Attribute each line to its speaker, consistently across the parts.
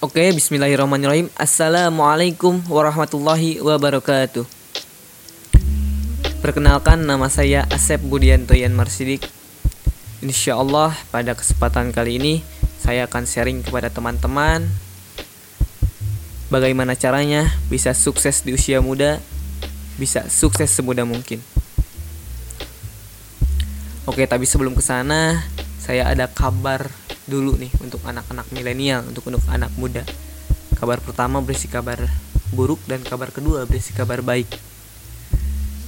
Speaker 1: Oke, bismillahirrahmanirrahim. Assalamualaikum warahmatullahi wabarakatuh. Perkenalkan nama saya Asep Budianto Yan Marsidik. Insya Allah pada kesempatan kali ini saya akan sharing kepada teman-teman bagaimana caranya bisa sukses di usia muda, bisa sukses semudah mungkin. Oke, tapi sebelum ke sana, saya ada kabar dulu nih untuk anak-anak milenial, untuk untuk anak muda. Kabar pertama berisi kabar buruk dan kabar kedua berisi kabar baik.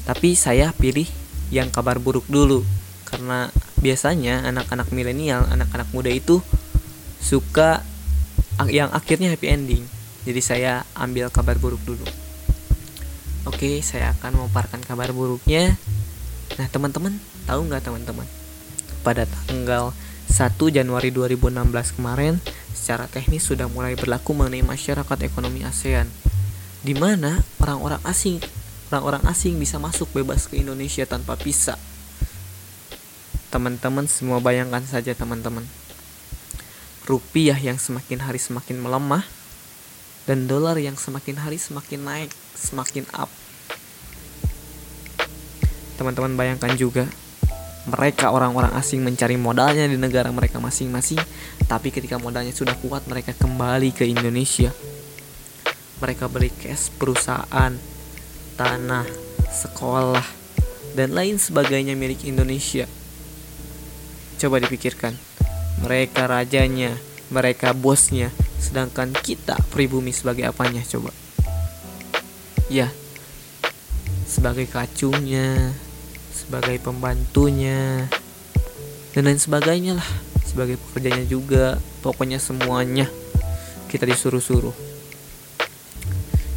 Speaker 1: Tapi saya pilih yang kabar buruk dulu karena biasanya anak-anak milenial, anak-anak muda itu suka yang akhirnya happy ending. Jadi saya ambil kabar buruk dulu. Oke, saya akan memaparkan kabar buruknya. Nah, teman-teman, tahu nggak teman-teman? Pada tanggal 1 Januari 2016 kemarin secara teknis sudah mulai berlaku mengenai masyarakat ekonomi ASEAN di mana orang-orang asing orang-orang asing bisa masuk bebas ke Indonesia tanpa visa. Teman-teman semua bayangkan saja teman-teman. Rupiah yang semakin hari semakin melemah dan dolar yang semakin hari semakin naik, semakin up. Teman-teman bayangkan juga mereka orang-orang asing mencari modalnya di negara mereka masing-masing, tapi ketika modalnya sudah kuat mereka kembali ke Indonesia. Mereka beli cash perusahaan, tanah, sekolah, dan lain sebagainya milik Indonesia. Coba dipikirkan, mereka rajanya, mereka bosnya, sedangkan kita pribumi sebagai apanya coba? Ya, sebagai kacungnya, sebagai pembantunya. Dan lain sebagainya lah sebagai pekerjanya juga pokoknya semuanya kita disuruh-suruh.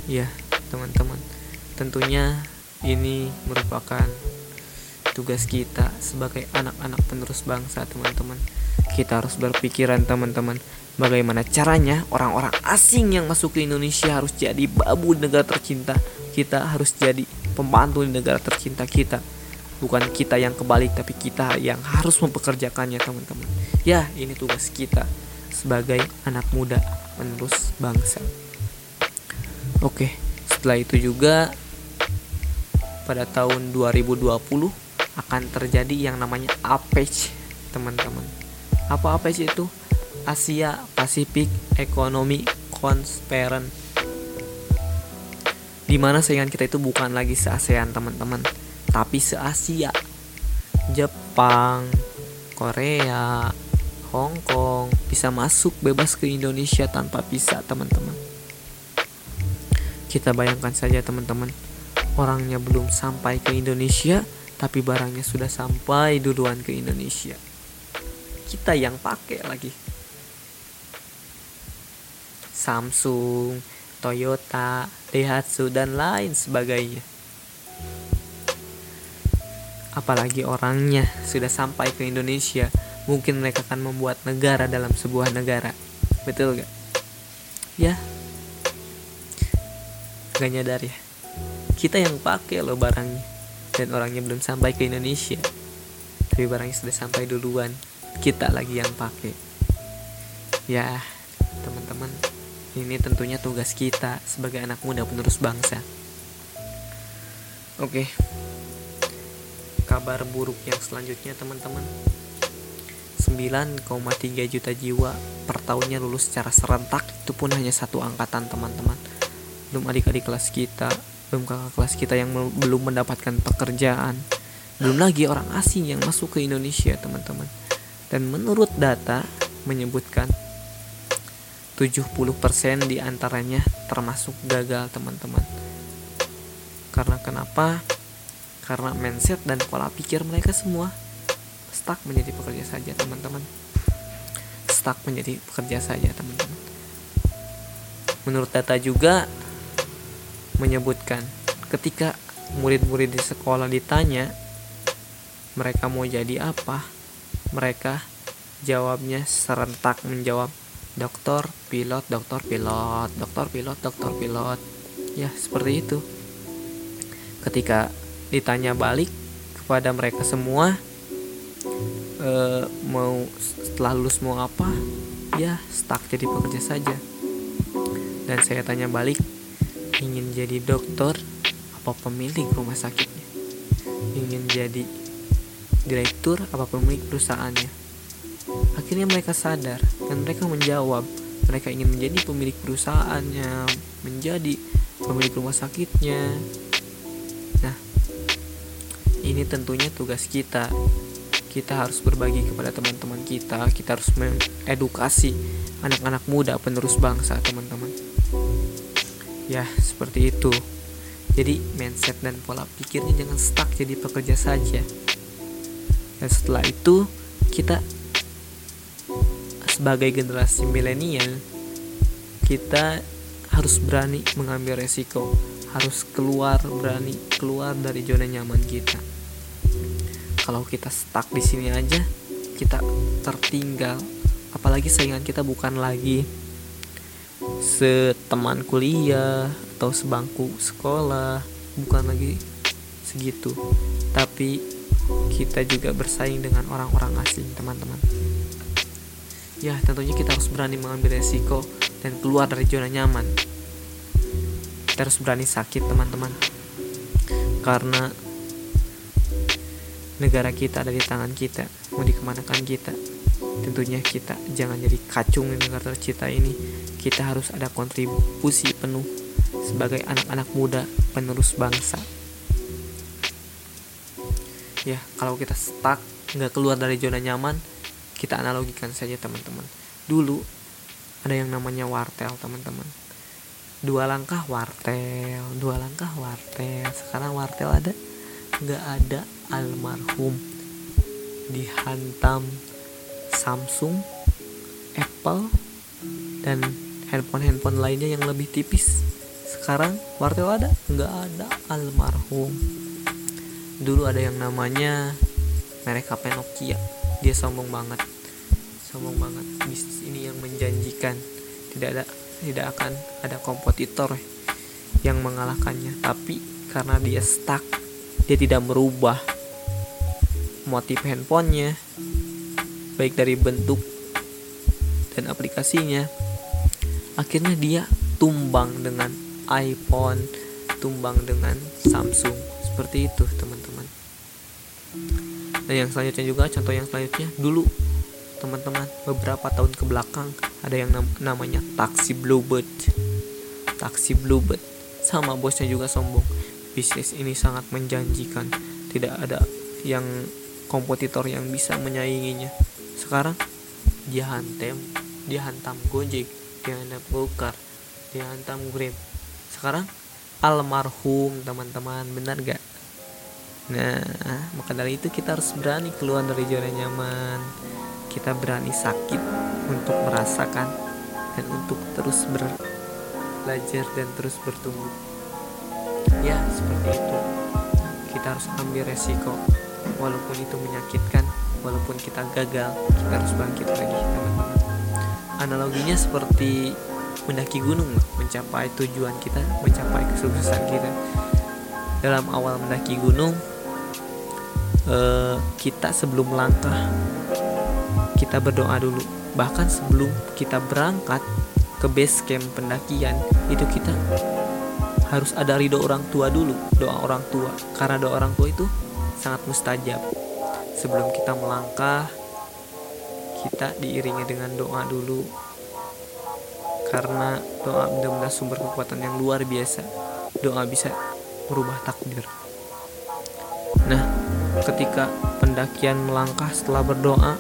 Speaker 1: Ya teman-teman. Tentunya ini merupakan tugas kita sebagai anak-anak penerus bangsa teman-teman. Kita harus berpikiran teman-teman bagaimana caranya orang-orang asing yang masuk ke Indonesia harus jadi babu negara tercinta. Kita harus jadi pembantu negara tercinta kita bukan kita yang kebalik tapi kita yang harus mempekerjakannya teman-teman. Ya ini tugas kita sebagai anak muda menerus bangsa. Oke setelah itu juga pada tahun 2020 akan terjadi yang namanya APEC teman-teman. Apa APEC itu? Asia Pacific Economic Conference. Di mana saingan kita itu bukan lagi se ASEAN teman-teman tapi se-Asia. Jepang Korea Hong Kong bisa masuk bebas ke Indonesia tanpa visa teman-teman. Kita bayangkan saja teman-teman orangnya belum sampai ke Indonesia tapi barangnya sudah sampai duluan ke Indonesia. Kita yang pakai lagi. Samsung, Toyota, Daihatsu dan lain sebagainya apalagi orangnya sudah sampai ke Indonesia mungkin mereka akan membuat negara dalam sebuah negara. Betul gak ya. Gak nyadar ya. Kita yang pakai loh barangnya. Dan orangnya belum sampai ke Indonesia. Tapi barangnya sudah sampai duluan. Kita lagi yang pakai. Ya teman-teman. Ini tentunya tugas kita sebagai anak muda penerus bangsa. Oke. okay kabar buruk yang selanjutnya teman-teman? 9,3 juta jiwa per tahunnya lulus secara serentak. Itu pun hanya satu angkatan teman-teman. Belum adik-adik kelas kita belum kakak kelas kita yang belum mendapatkan pekerjaan. Belum lagi orang asing yang masuk ke Indonesia teman-teman. Dan menurut data menyebutkan 70% di antaranya termasuk gagal teman-teman. Karena kenapa karena mindset dan pola pikir mereka semua stuck menjadi pekerja saja teman-teman. Stuck menjadi pekerja saja teman-teman. Menurut data juga menyebutkan ketika murid-murid di sekolah ditanya mereka mau jadi apa? mereka jawabnya serentak menjawab dokter pilot dokter pilot dokter pilot dokter pilot. Ya seperti itu. Ketika ditanya balik kepada mereka semua e, mau setelah lulus mau apa? Ya stuck jadi pekerja saja. Dan saya tanya balik ingin jadi dokter apa pemilik rumah sakitnya? Ingin jadi direktur apa pemilik perusahaannya? Akhirnya mereka sadar dan mereka menjawab mereka ingin menjadi pemilik perusahaannya menjadi pemilik rumah sakitnya ini tentunya tugas kita. Kita harus berbagi kepada teman-teman kita. Kita harus mengedukasi anak-anak muda penerus bangsa teman-teman. Ya seperti itu. Jadi mindset dan pola pikirnya jangan stuck jadi pekerja saja. Dan setelah itu kita sebagai generasi milenial kita harus berani mengambil resiko. Harus keluar berani keluar dari zona nyaman kita kalau kita stuck di sini aja kita tertinggal. Apalagi saingan kita bukan lagi seteman kuliah atau sebangku sekolah bukan lagi segitu. Tapi kita juga bersaing dengan orang-orang asing teman-teman. Ya tentunya kita harus berani mengambil resiko dan keluar dari zona nyaman. Kita harus berani sakit teman-teman. Karena negara kita ada di tangan kita mau dikemanakan kita? Tentunya kita jangan jadi kacung di negara tercipta ini. Kita harus ada kontribusi penuh sebagai anak-anak muda penerus bangsa. Ya kalau kita stuck nggak keluar dari zona nyaman kita analogikan saja teman-teman. Dulu ada yang namanya wartel teman-teman. Dua langkah wartel dua langkah wartel. Sekarang wartel ada nggak ada almarhum dihantam Samsung, Apple, dan handphone-handphone lainnya yang lebih tipis. Sekarang wartel ada? Nggak ada almarhum. Dulu ada yang namanya merek HP Nokia. Dia sombong banget. Sombong banget. Bisnis ini yang menjanjikan. Tidak ada tidak akan ada kompetitor yang mengalahkannya. Tapi karena dia stuck dia tidak merubah motif handphonenya baik dari bentuk dan aplikasinya. Akhirnya dia tumbang dengan iPhone tumbang dengan Samsung. Seperti itu teman-teman. Dan yang selanjutnya juga contoh yang selanjutnya dulu teman-teman beberapa tahun ke belakang ada yang nam namanya taksi bluebird. Taksi bluebird. Sama bosnya juga sombong bisnis ini sangat menjanjikan. Tidak ada yang kompetitor yang bisa menyainginya. Sekarang dia hantam dia hantam Gojek dia hantam Gokar dia hantam Grab. Sekarang almarhum teman-teman benar gak nah maka dari itu kita harus berani keluar dari zona nyaman. Kita berani sakit untuk merasakan dan untuk terus belajar dan terus bertumbuh ya seperti itu. Kita harus ambil resiko. Walaupun itu menyakitkan walaupun kita gagal kita harus bangkit lagi teman-teman. Analoginya seperti mendaki gunung mencapai tujuan kita mencapai kesuksesan kita. Dalam awal mendaki gunung eh, kita sebelum langkah kita berdoa dulu. Bahkan sebelum kita berangkat ke base camp pendakian itu kita harus ada ridho orang tua dulu doa orang tua. Karena doa orang tua itu sangat mustajab. Sebelum kita melangkah kita diiringi dengan doa dulu. Karena doa benar-benar sumber kekuatan yang luar biasa. Doa bisa merubah takdir. Nah ketika pendakian melangkah setelah berdoa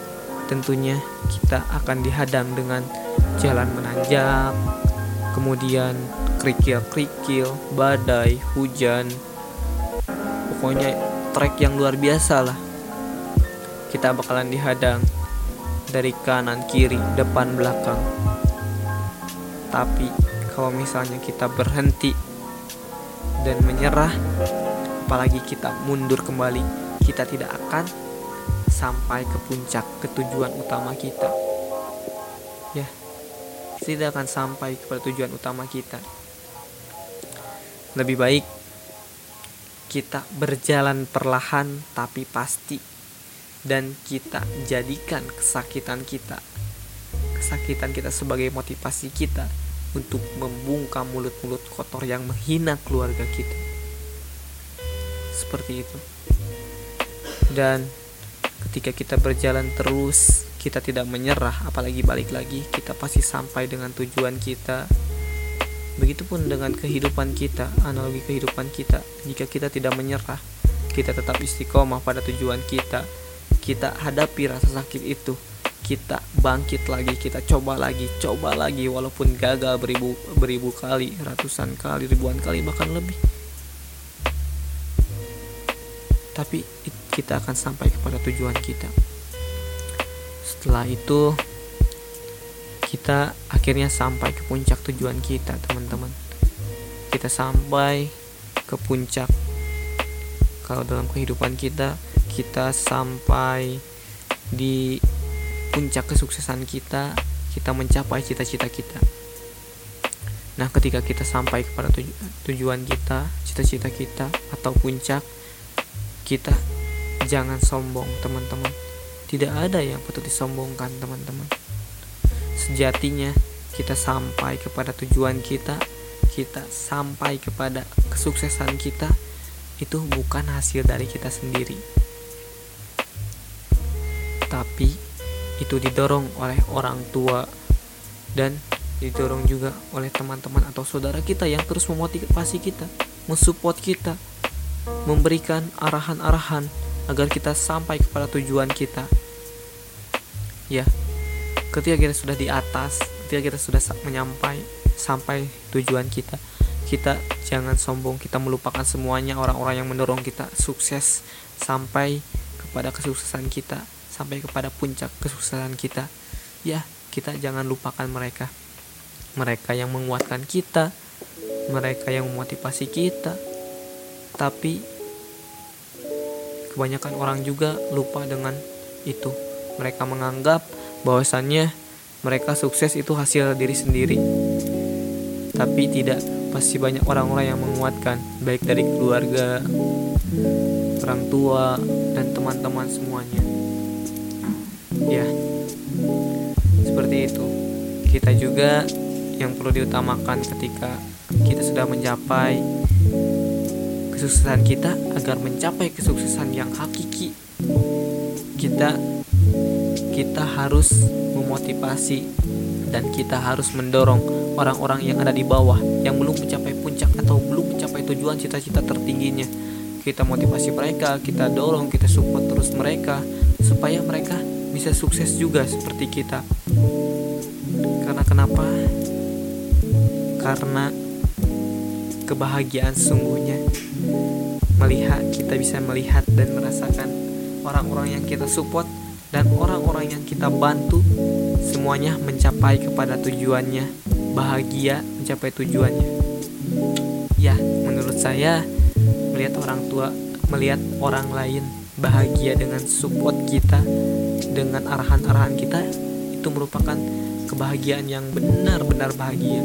Speaker 1: tentunya kita akan dihadang dengan jalan menanjak kemudian kerikil-kerikil, badai, hujan. Pokoknya trek yang luar biasa lah. Kita bakalan dihadang dari kanan, kiri, depan, belakang. Tapi kalau misalnya kita berhenti dan menyerah, apalagi kita mundur kembali, kita tidak akan sampai ke puncak ketujuan utama kita. Ya, tidak akan sampai kepada tujuan utama kita lebih baik kita berjalan perlahan tapi pasti dan kita jadikan kesakitan kita kesakitan kita sebagai motivasi kita untuk membungkam mulut-mulut kotor yang menghina keluarga kita. Seperti itu. Dan ketika kita berjalan terus, kita tidak menyerah, apalagi balik lagi, kita pasti sampai dengan tujuan kita. Begitupun dengan kehidupan kita, analogi kehidupan kita. Jika kita tidak menyerah, kita tetap istiqomah pada tujuan kita. Kita hadapi rasa sakit itu, kita bangkit lagi kita coba lagi coba lagi walaupun gagal beribu beribu kali ratusan kali ribuan kali bahkan lebih tapi kita akan sampai kepada tujuan kita setelah itu kita akhirnya sampai ke puncak tujuan kita teman-teman kita sampai ke puncak kalau dalam kehidupan kita kita sampai di puncak kesuksesan kita, kita mencapai cita-cita kita. Nah, ketika kita sampai kepada tuju tujuan kita, cita-cita kita, atau puncak, kita jangan sombong, teman-teman. Tidak ada yang patut disombongkan, teman-teman. Sejatinya, kita sampai kepada tujuan kita, kita sampai kepada kesuksesan kita, itu bukan hasil dari kita sendiri, tapi itu didorong oleh orang tua dan didorong juga oleh teman-teman atau saudara kita yang terus memotivasi kita, mensupport kita, memberikan arahan-arahan agar kita sampai kepada tujuan kita. Ya, ketika kita sudah di atas, ketika kita sudah menyampai sampai tujuan kita, kita jangan sombong, kita melupakan semuanya orang-orang yang mendorong kita sukses sampai kepada kesuksesan kita sampai kepada puncak kesuksesan kita. Ya kita jangan lupakan mereka. Mereka yang menguatkan kita mereka yang memotivasi kita. Tapi kebanyakan orang juga lupa dengan itu mereka menganggap bahwasannya mereka sukses itu hasil diri sendiri. Tapi tidak pasti banyak orang-orang yang menguatkan baik dari keluarga orang tua dan teman-teman semuanya. Ya seperti itu. Kita juga yang perlu diutamakan ketika kita sudah mencapai kesuksesan kita agar mencapai kesuksesan yang hakiki. Kita kita harus memotivasi dan kita harus mendorong orang-orang yang ada di bawah yang belum mencapai puncak atau belum mencapai tujuan cita-cita tertingginya kita motivasi mereka kita dorong kita support terus mereka supaya mereka bisa sukses juga seperti kita. Karena kenapa? Karena kebahagiaan sungguhnya melihat kita bisa melihat dan merasakan orang-orang yang kita support dan orang-orang yang kita bantu semuanya mencapai kepada tujuannya bahagia mencapai tujuannya ya menurut saya melihat orang tua melihat orang lain bahagia dengan support kita dengan arahan-arahan kita itu merupakan kebahagiaan yang benar-benar bahagia.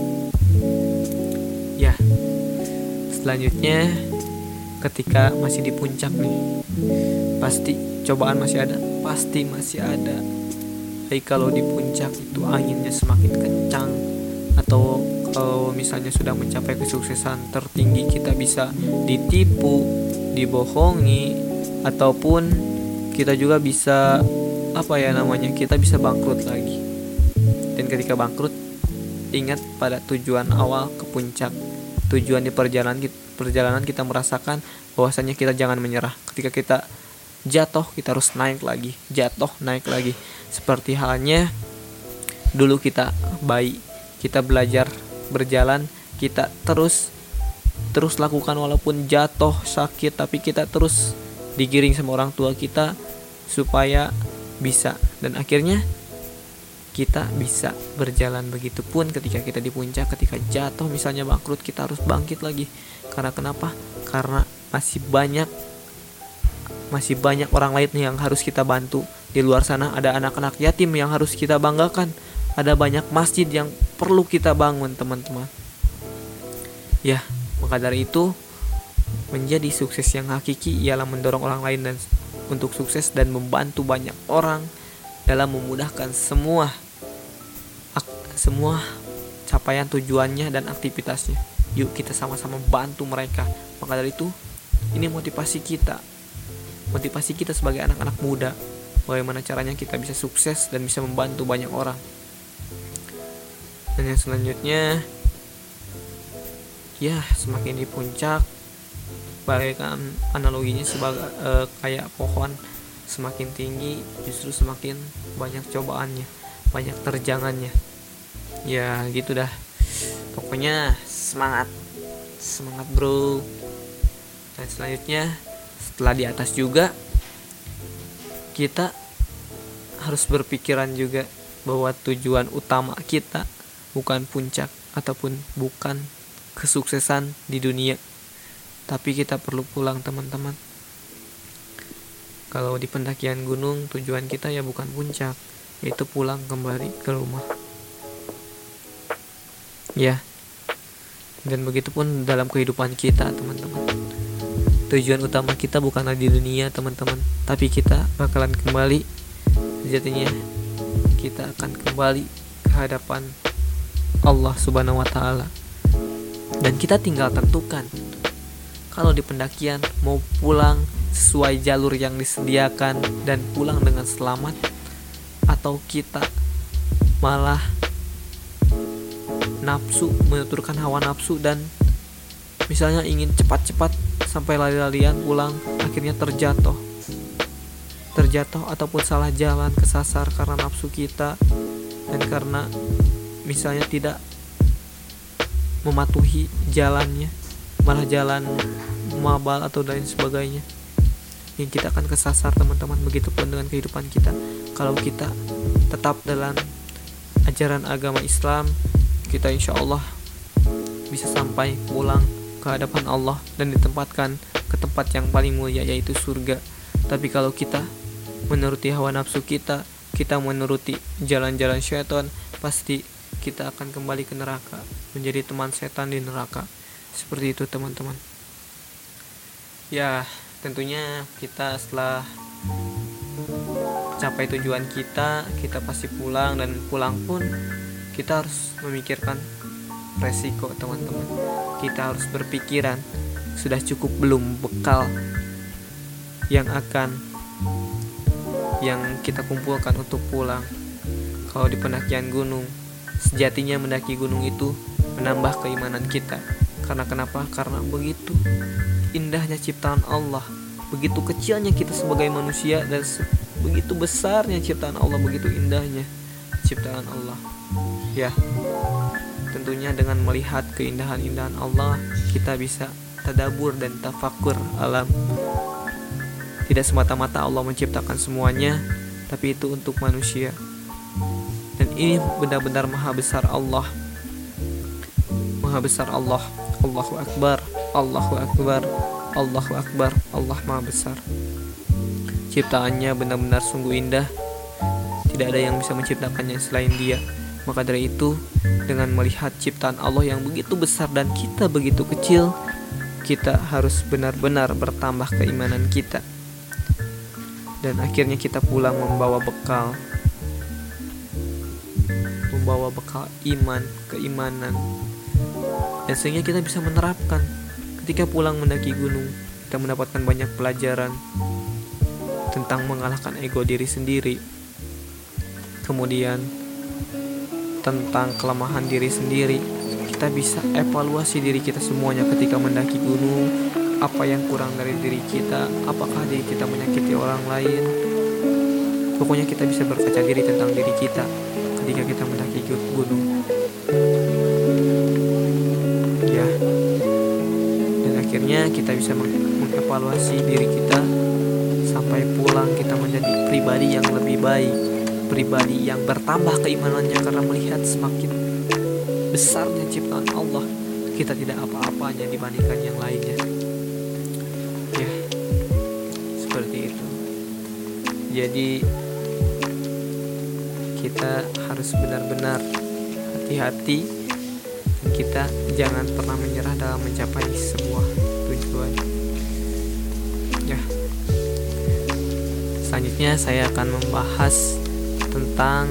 Speaker 1: Ya, selanjutnya ketika masih di puncak nih, pasti cobaan masih ada, pasti masih ada. Tapi kalau di puncak itu anginnya semakin kencang atau kalau misalnya sudah mencapai kesuksesan tertinggi kita bisa ditipu, dibohongi ataupun kita juga bisa apa ya namanya kita bisa bangkrut lagi. Dan ketika bangkrut ingat pada tujuan awal ke puncak. Tujuan di perjalanan perjalanan kita merasakan bahwasanya kita jangan menyerah. Ketika kita jatuh kita harus naik lagi jatuh naik lagi. Seperti halnya dulu kita bayi kita belajar berjalan kita terus terus lakukan walaupun jatuh sakit tapi kita terus digiring sama orang tua kita supaya bisa. Dan akhirnya kita bisa berjalan begitu pun ketika kita di puncak ketika jatuh misalnya bangkrut kita harus bangkit lagi. Karena kenapa? Karena masih banyak masih banyak orang lain yang harus kita bantu. Di luar sana ada anak-anak yatim yang harus kita banggakan. Ada banyak masjid yang perlu kita bangun teman-teman. Ya maka dari itu menjadi sukses yang hakiki ialah mendorong orang lain dan untuk sukses dan membantu banyak orang dalam memudahkan semua semua capaian tujuannya dan aktivitasnya. Yuk kita sama-sama bantu mereka. Maka dari itu ini motivasi kita motivasi kita sebagai anak-anak muda bagaimana caranya kita bisa sukses dan bisa membantu banyak orang. Dan yang selanjutnya ya semakin di puncak bagaikan analoginya sebagai e, kayak pohon semakin tinggi justru semakin banyak cobaannya banyak terjangannya. Ya gitu dah. Pokoknya semangat. Semangat bro. Dan selanjutnya setelah di atas juga kita harus berpikiran juga bahwa tujuan utama kita bukan puncak ataupun bukan kesuksesan di dunia. Tapi kita perlu pulang teman-teman. Kalau di pendakian gunung tujuan kita ya bukan puncak yaitu pulang kembali ke rumah. Ya. Dan begitupun dalam kehidupan kita teman-teman tujuan utama kita bukanlah di dunia teman-teman tapi kita bakalan kembali. Sejatinya kita akan kembali ke hadapan Allah subhanahu wa ta'ala. Dan kita tinggal tentukan kalau di pendakian mau pulang sesuai jalur yang disediakan dan pulang dengan selamat atau kita malah nafsu menuturkan hawa nafsu dan misalnya ingin cepat-cepat sampai lari-larian pulang akhirnya terjatuh. Terjatuh ataupun salah jalan kesasar karena nafsu kita dan karena misalnya tidak mematuhi jalannya malah jalan mabal atau lain sebagainya. Yang kita akan kesasar teman-teman begitupun dengan kehidupan kita. Kalau kita tetap dalam ajaran agama Islam kita insya Allah bisa sampai pulang ke hadapan Allah dan ditempatkan ke tempat yang paling mulia yaitu surga. Tapi kalau kita menuruti hawa nafsu kita kita menuruti jalan-jalan syaitan pasti kita akan kembali ke neraka menjadi teman setan di neraka. Seperti itu teman-teman. Ya tentunya kita setelah capai tujuan kita kita pasti pulang dan pulang pun kita harus memikirkan resiko teman-teman kita harus berpikiran sudah cukup belum bekal yang akan yang kita kumpulkan untuk pulang kalau di pendakian gunung sejatinya mendaki gunung itu menambah keimanan kita karena kenapa? Karena begitu indahnya ciptaan Allah, begitu kecilnya kita sebagai manusia dan begitu besarnya ciptaan Allah, begitu indahnya ciptaan Allah. Ya, tentunya dengan melihat keindahan-indahan Allah, kita bisa tadabur dan tafakur alam. Tidak semata-mata Allah menciptakan semuanya, tapi itu untuk manusia. Dan ini benar-benar maha besar Allah. Maha besar Allah Allahu Akbar Allahu Akbar Allahu Akbar Allah Maha Besar Ciptaannya benar-benar sungguh indah Tidak ada yang bisa menciptakannya selain dia Maka dari itu Dengan melihat ciptaan Allah yang begitu besar dan kita begitu kecil Kita harus benar-benar bertambah keimanan kita. Dan akhirnya kita pulang membawa bekal Membawa bekal iman, keimanan. Dan sehingga kita bisa menerapkan. Ketika pulang mendaki gunung kita mendapatkan banyak pelajaran tentang mengalahkan ego diri sendiri. Kemudian tentang kelemahan diri sendiri. Kita bisa evaluasi diri kita semuanya ketika mendaki gunung. Apa yang kurang dari diri kita? Apakah diri kita menyakiti orang lain? Pokoknya kita bisa berkaca diri tentang diri kita ketika kita mendaki gunung. Akhirnya kita bisa mengevaluasi diri kita sampai pulang kita menjadi pribadi yang lebih baik pribadi yang bertambah keimanannya karena melihat semakin besarnya ciptaan Allah kita tidak apa-apanya dibandingkan yang lainnya. Ya seperti itu. Jadi kita harus benar-benar hati-hati. Kita jangan pernah menyerah dalam mencapai sebuah tujuan. Ya. Selanjutnya saya akan membahas tentang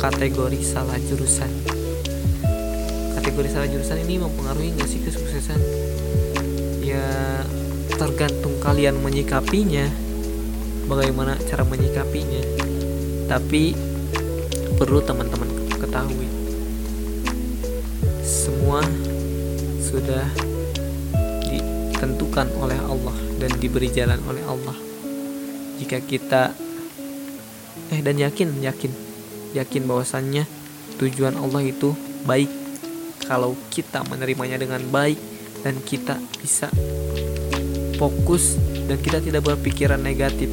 Speaker 1: kategori salah jurusan. Kategori salah jurusan ini mempengaruhi nggak sih kesuksesan? Ya tergantung kalian menyikapinya bagaimana cara menyikapinya. Tapi perlu teman-teman ketahui semua sudah ditentukan oleh Allah dan diberi jalan oleh Allah. Jika kita eh dan yakin yakin. Yakin bahwasannya tujuan Allah itu baik. Kalau kita menerimanya dengan baik dan kita bisa fokus dan kita tidak berpikiran negatif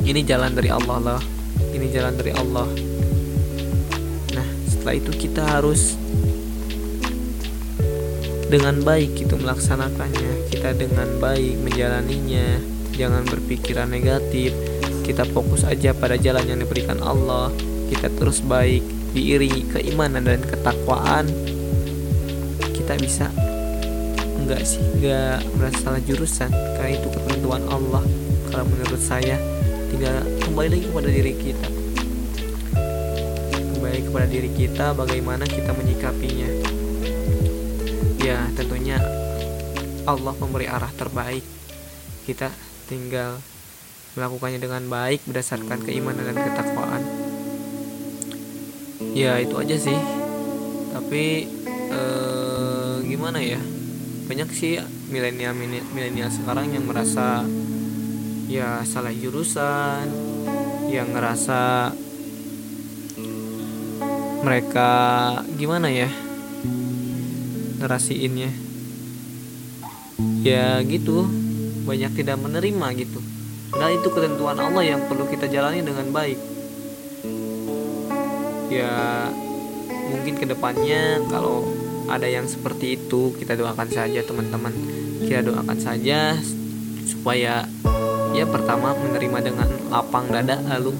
Speaker 1: ini jalan dari Allah lah. Ini jalan dari Allah. Nah setelah itu kita harus dengan baik itu melaksanakannya. Kita dengan baik menjalaninya. Jangan berpikiran negatif kita fokus aja pada jalan yang diberikan Allah. Kita terus baik diiringi keimanan dan ketakwaan. Kita bisa enggak sih enggak merasa salah jurusan? Karena itu ketentuan Allah. Kalau menurut saya tinggal kembali lagi kepada diri kita. Kembali kepada diri kita bagaimana kita menyikapinya. Ya tentunya Allah memberi arah terbaik. Kita tinggal melakukannya dengan baik berdasarkan keimanan dan ketakwaan. Ya itu aja sih. Tapi eh, gimana ya? Banyak sih milenial milenial sekarang yang merasa ya salah jurusan yang ngerasa mereka gimana ya? Ngerasiinnya ya gitu. Banyak tidak menerima gitu dan itu ketentuan Allah yang perlu kita jalani dengan baik. Ya mungkin ke depannya kalau ada yang seperti itu kita doakan saja teman-teman. Kita doakan saja supaya ya pertama menerima dengan lapang dada lalu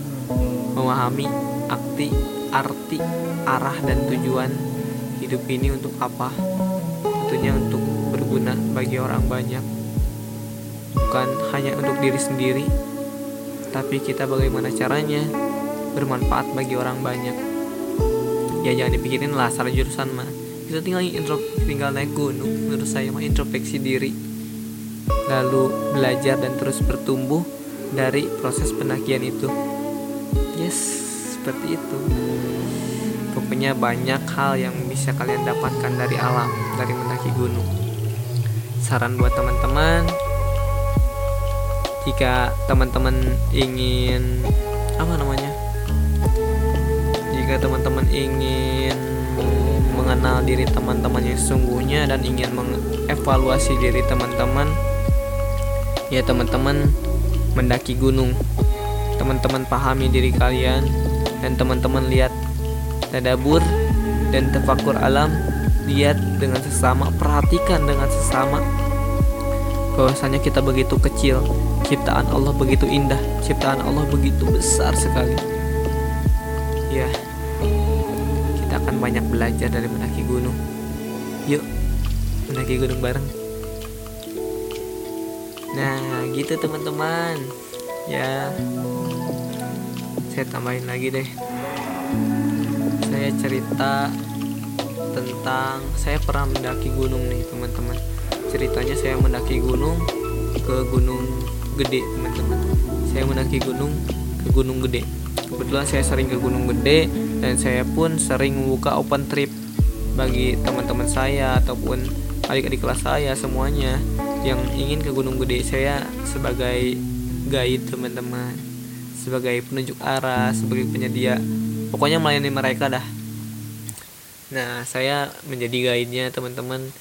Speaker 1: memahami arti arti arah dan tujuan hidup ini untuk apa? Tentunya untuk berguna bagi orang banyak bukan hanya untuk diri sendiri tapi kita bagaimana caranya bermanfaat bagi orang banyak. Ya jangan dipikirin lah salah jurusan mah. Kita tinggal intro tinggal naik gunung. Menurut saya mah introspeksi diri. Lalu belajar dan terus bertumbuh dari proses pendakian itu. Yes seperti itu. Pokoknya banyak hal yang bisa kalian dapatkan dari alam dari mendaki gunung. Saran buat teman-teman jika teman-teman ingin apa namanya? Jika teman-teman ingin mengenal diri teman-teman yang sesungguhnya dan ingin mengevaluasi diri teman-teman ya teman-teman mendaki gunung. Teman-teman pahami diri kalian dan teman-teman lihat tadabur dan tefakur alam lihat dengan sesama perhatikan dengan sesama. Bahwasanya kita begitu kecil ciptaan Allah begitu indah ciptaan Allah begitu besar sekali. Ya kita akan banyak belajar dari mendaki gunung. Yuk mendaki gunung bareng. Nah gitu teman-teman. Ya saya tambahin lagi deh. Saya cerita tentang saya pernah mendaki gunung nih teman-teman. Ceritanya saya mendaki gunung ke gunung gede teman-teman. Saya mendaki gunung ke gunung gede. Kebetulan saya sering ke gunung gede dan saya pun sering membuka open trip bagi teman-teman saya ataupun adik-adik kelas saya semuanya yang ingin ke gunung gede. Saya sebagai guide teman-teman. Sebagai penunjuk arah sebagai penyedia. Pokoknya melayani mereka dah. Nah saya menjadi guide-nya teman-teman.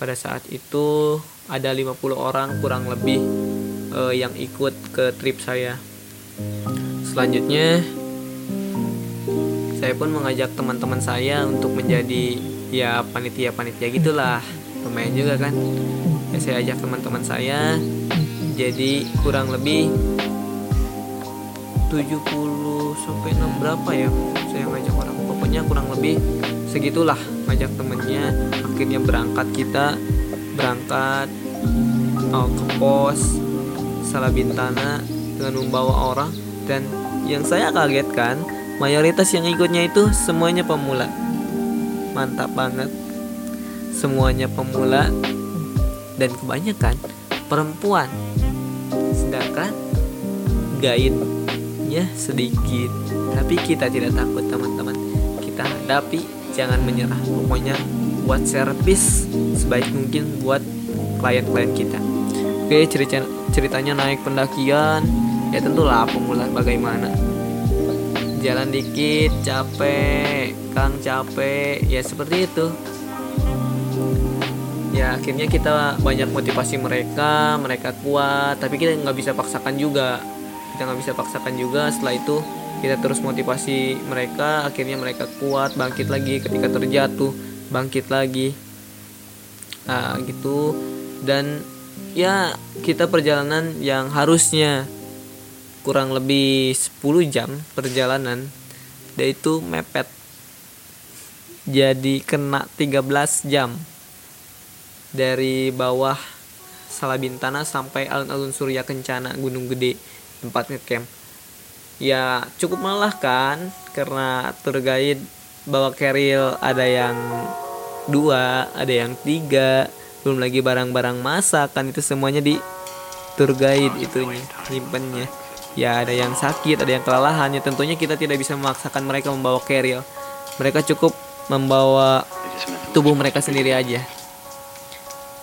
Speaker 1: Pada saat itu ada 50 orang kurang lebih uh, yang ikut ke trip saya. Selanjutnya saya pun mengajak teman-teman saya untuk menjadi ya panitia-panitia gitulah. Lumayan juga kan? Ya saya ajak teman-teman saya jadi kurang lebih 70 sampai 6 berapa ya saya ngajak orang. Pokoknya kurang lebih segitulah ngajak temennya. Akhirnya berangkat kita berangkat oh, ke pos Salabintana dengan membawa orang. Dan yang saya kagetkan mayoritas yang ikutnya itu semuanya pemula. Mantap banget. Semuanya pemula dan kebanyakan perempuan. Sedangkan guide-nya sedikit. Tapi kita tidak takut teman-teman. Kita hadapi jangan menyerah. Pokoknya buat servis sebaik mungkin buat klien-klien kita. Oke cerita ceritanya naik pendakian ya tentulah pemula bagaimana. Jalan dikit capek kang capek ya seperti itu. Ya akhirnya kita banyak motivasi mereka mereka kuat tapi kita nggak bisa paksakan juga. Kita nggak bisa paksakan juga setelah itu kita terus motivasi mereka akhirnya mereka kuat bangkit lagi ketika terjatuh bangkit lagi. Nah gitu. Dan ya kita perjalanan yang harusnya kurang lebih 10 jam perjalanan dan itu mepet. Jadi kena 13 jam dari bawah Salabintana sampai alun-alun Surya Kencana Gunung Gede tempat ngecamp. Ya cukup melelahkan karena tour guide bawa carrier ada yang dua ada yang tiga belum lagi barang-barang masak kan itu semuanya di tour guide itunya nyimpennya. Ya ada yang sakit ada yang kelelahan ya tentunya kita tidak bisa memaksakan mereka membawa carrier mereka cukup membawa tubuh mereka sendiri aja.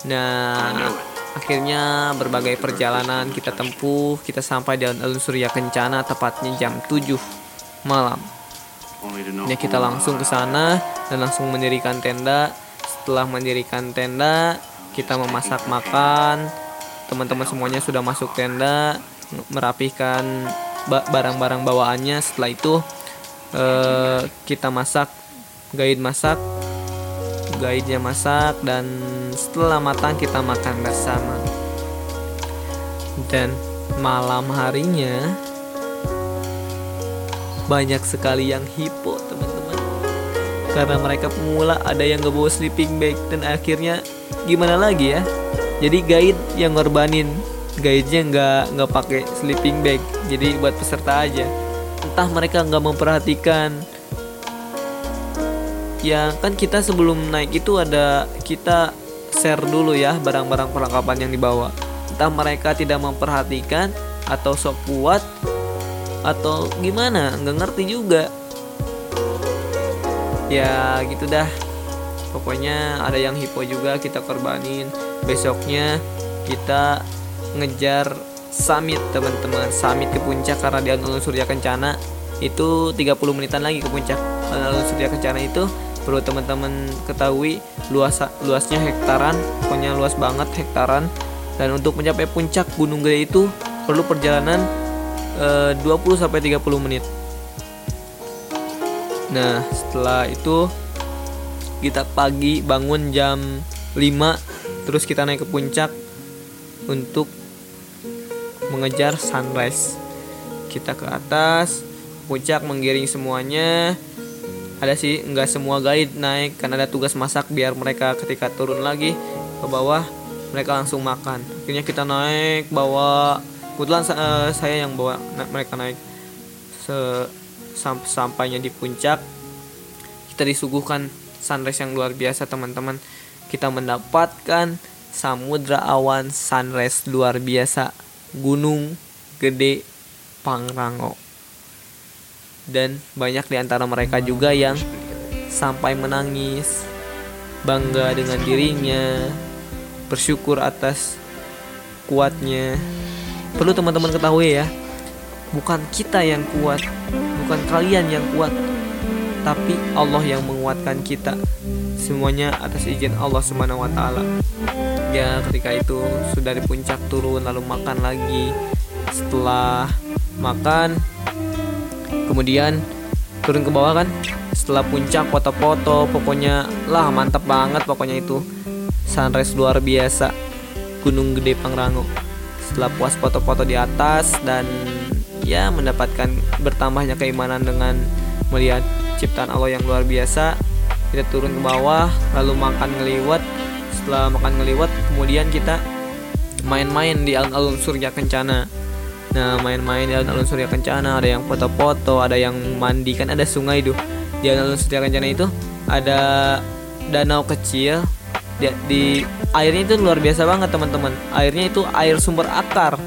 Speaker 1: Nah akhirnya berbagai perjalanan kita tempuh. Kita sampai di alun-alun Surya Kencana tepatnya jam 7 malam. Ya kita langsung ke sana dan langsung mendirikan tenda. Setelah mendirikan tenda kita memasak makan teman-teman semuanya sudah masuk tenda merapihkan barang-barang bawaannya. Setelah itu uh, kita masak guide masak guide-nya masak dan setelah matang kita makan bersama. Dan malam harinya banyak sekali yang hipo teman-teman. Karena mereka pemula ada yang gak bawa sleeping bag dan akhirnya gimana lagi ya? Jadi guide yang ngorbanin guide-nya nggak nggak pakai sleeping bag. Jadi buat peserta aja. Entah mereka nggak memperhatikan. Ya kan kita sebelum naik itu ada kita share dulu ya barang-barang perlengkapan yang dibawa. Entah mereka tidak memperhatikan atau sok kuat atau gimana nggak ngerti juga. Ya gitu dah pokoknya ada yang hipo juga kita korbanin. Besoknya kita ngejar summit teman-teman. Summit ke puncak karena di alun Surya Kencana. Itu 30 menitan lagi ke puncak alun Surya Kencana itu. Perlu teman-teman ketahui luas luasnya hektaran. Pokoknya luas banget hektaran. Dan untuk mencapai puncak Gunung Gede itu perlu perjalanan e, 20 sampai 30 menit. Nah setelah itu kita pagi bangun jam 5 terus kita naik ke puncak untuk mengejar sunrise. Kita ke atas puncak menggiring semuanya. Ada sih nggak semua guide naik karena ada tugas masak biar mereka ketika turun lagi ke bawah mereka langsung makan. Akhirnya kita naik bawa kebetulan uh, saya yang bawa mereka naik. Se sam sampainya di puncak kita disuguhkan sunrise yang luar biasa teman-teman kita mendapatkan samudra awan sunrise luar biasa Gunung Gede Pangrango. Dan banyak di antara mereka juga yang sampai menangis, bangga dengan dirinya, bersyukur atas kuatnya. Perlu teman-teman ketahui ya, bukan kita yang kuat, bukan kalian yang kuat, tapi Allah yang menguatkan kita. Semuanya atas izin Allah Subhanahu wa taala. Ya ketika itu sudah di puncak turun lalu makan lagi. Setelah makan kemudian turun ke bawah kan? Setelah puncak foto-foto pokoknya lah mantap banget pokoknya itu. Sunrise luar biasa. Gunung Gede Pangrango. Setelah puas foto-foto di atas dan ya mendapatkan bertambahnya keimanan dengan melihat ciptaan Allah yang luar biasa. Kita turun ke bawah lalu makan ngeliwat setelah makan ngeliwat kemudian kita main-main di alun-alun Surya Kencana. Nah main-main di alun-alun Surya Kencana ada yang foto-foto ada yang mandi. Kan ada sungai tuh. Di alun-alun Surya Kencana itu ada danau kecil. Di, di airnya itu luar biasa banget teman-teman. Airnya itu air sumber akar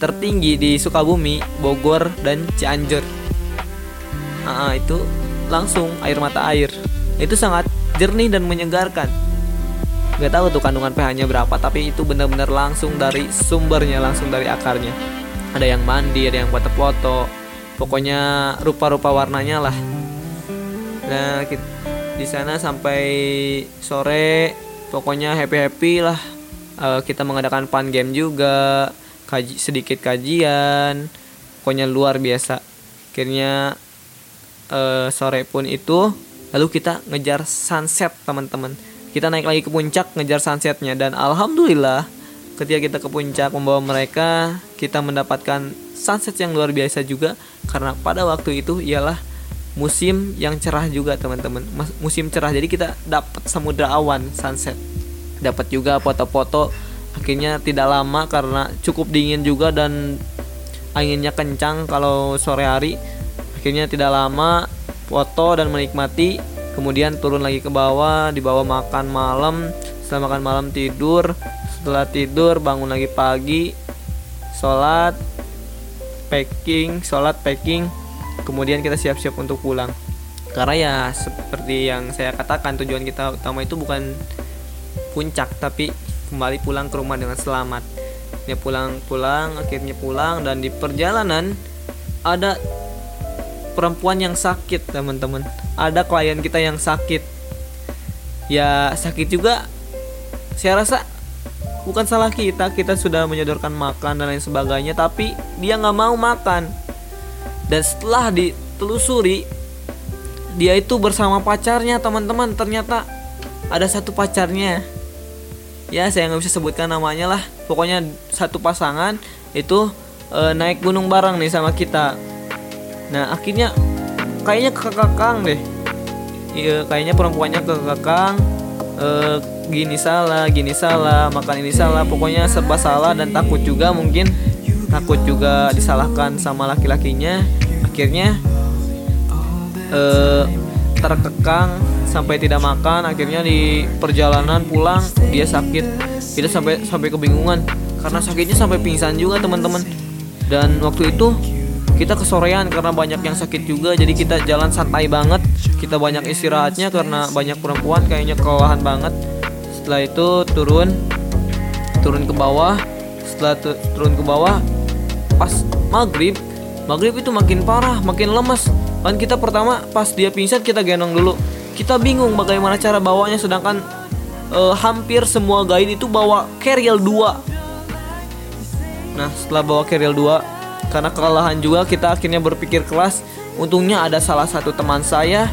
Speaker 1: tertinggi di Sukabumi Bogor dan Cianjur. Nah, itu langsung air mata air. Itu sangat jernih dan menyegarkan. Nggak tahu tuh kandungan pH-nya berapa tapi itu benar-benar langsung dari sumbernya langsung dari akarnya. Ada yang mandi ada yang foto-foto pokoknya rupa-rupa warnanya lah. Nah di sana sampai sore pokoknya happy happy lah. Uh, kita mengadakan fun game juga kaji sedikit kajian. Pokoknya luar biasa. Akhirnya uh, sore pun itu lalu kita ngejar sunset teman-teman. Kita naik lagi ke puncak ngejar sunsetnya. Dan alhamdulillah ketika kita ke puncak membawa mereka kita mendapatkan sunset yang luar biasa juga. Karena pada waktu itu ialah musim yang cerah juga teman-teman. Musim cerah. Jadi kita dapat samudra awan sunset. Dapat juga foto-foto. Akhirnya tidak lama karena cukup dingin juga dan anginnya kencang kalau sore hari akhirnya tidak lama foto dan menikmati kemudian turun lagi ke bawah dibawa makan malam. Setelah makan malam tidur setelah tidur bangun lagi pagi sholat packing sholat packing. Kemudian kita siap-siap untuk pulang. Karena ya seperti yang saya katakan tujuan kita utama itu bukan puncak tapi kembali pulang ke rumah dengan selamat. Ya pulang-pulang akhirnya pulang dan di perjalanan ada perempuan yang sakit teman-teman. Ada klien kita yang sakit. Ya sakit juga. Saya rasa bukan salah kita. Kita sudah menyodorkan makan dan lain sebagainya tapi dia nggak mau makan. Dan setelah ditelusuri dia itu bersama pacarnya teman-teman. Ternyata ada satu pacarnya. Ya saya nggak bisa sebutkan namanya lah. Pokoknya satu pasangan itu e, naik gunung bareng nih sama kita nah akhirnya kayaknya kakak-kakang deh. Iya kayaknya perempuannya kakak-kakang e, gini salah gini salah makan ini salah. Pokoknya serba salah dan takut juga mungkin. Takut juga disalahkan sama laki-lakinya. Akhirnya eh, terkekang sampai tidak makan. Akhirnya di perjalanan pulang dia sakit. Kita sampai sampai kebingungan. Karena sakitnya sampai pingsan juga teman-teman. Dan waktu itu kita kesorean karena banyak yang sakit juga jadi kita jalan santai banget. Kita banyak istirahatnya karena banyak perempuan kayaknya kelelahan banget. Setelah itu turun turun ke bawah. Setelah tu, turun ke bawah pas maghrib maghrib itu makin parah makin lemas kan kita pertama pas dia pingsan kita gendong dulu. Kita bingung bagaimana cara bawanya sedangkan uh, hampir semua guide itu bawa carrier 2 nah setelah bawa carrier 2 karena kelelahan juga kita akhirnya berpikir kelas untungnya ada salah satu teman saya.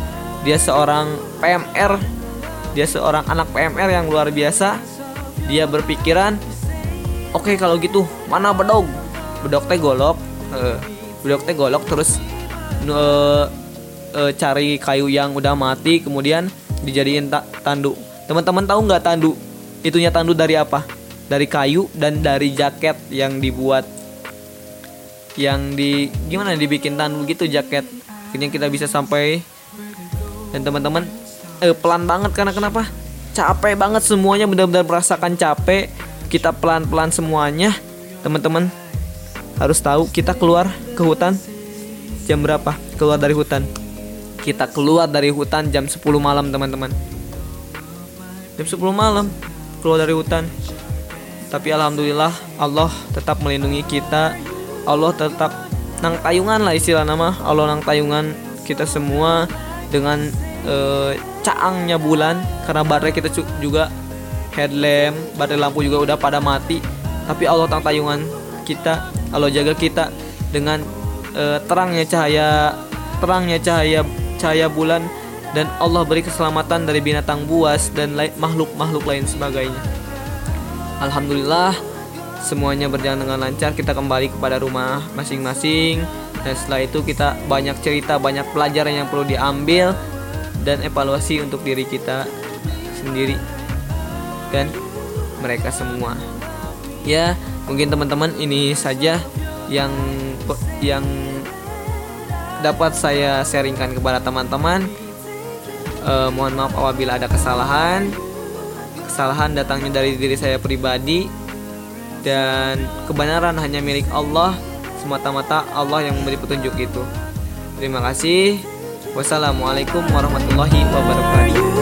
Speaker 1: Dia seorang PMR dia seorang anak PMR yang luar biasa. Dia berpikiran oke okay, kalau gitu mana bedog? Bedog teh golok. Uh, bedog teh golok terus uh, uh, cari kayu yang udah mati kemudian dijadiin ta tandu. Teman-teman tahu nggak tandu? Itunya tandu dari apa? Dari kayu dan dari jaket yang dibuat yang di gimana dibikin tandu gitu jaket akhirnya kita bisa sampai. Dan teman-teman eh, pelan banget karena kenapa? Capek banget semuanya benar-benar merasakan capek. Kita pelan-pelan semuanya. Teman-teman harus tahu kita keluar ke hutan. Jam berapa? Keluar dari hutan. Kita keluar dari hutan jam 10 malam teman-teman. Jam 10 malam keluar dari hutan. Tapi alhamdulillah Allah tetap melindungi kita Allah tetap nang tayungan lah istilah nama Allah nang tayungan kita semua dengan uh, caangnya bulan. Karena baterai kita juga headlamp baterai lampu juga udah pada mati. Tapi Allah tang tayungan kita Allah jaga kita dengan uh, terangnya cahaya terangnya cahaya cahaya bulan. Dan Allah beri keselamatan dari binatang buas dan makhluk-makhluk lain sebagainya. Alhamdulillah semuanya berjalan dengan lancar kita kembali kepada rumah masing-masing dan setelah itu kita banyak cerita banyak pelajaran yang perlu diambil dan evaluasi untuk diri kita sendiri dan mereka semua. Ya, mungkin teman-teman ini saja yang yang dapat saya sharingkan kepada teman-teman. Eh, mohon maaf apabila ada kesalahan. Kesalahan datangnya dari diri saya pribadi dan kebenaran hanya milik Allah. Semata-mata Allah yang memberi petunjuk itu. Terima kasih. Wassalamualaikum warahmatullahi wabarakatuh.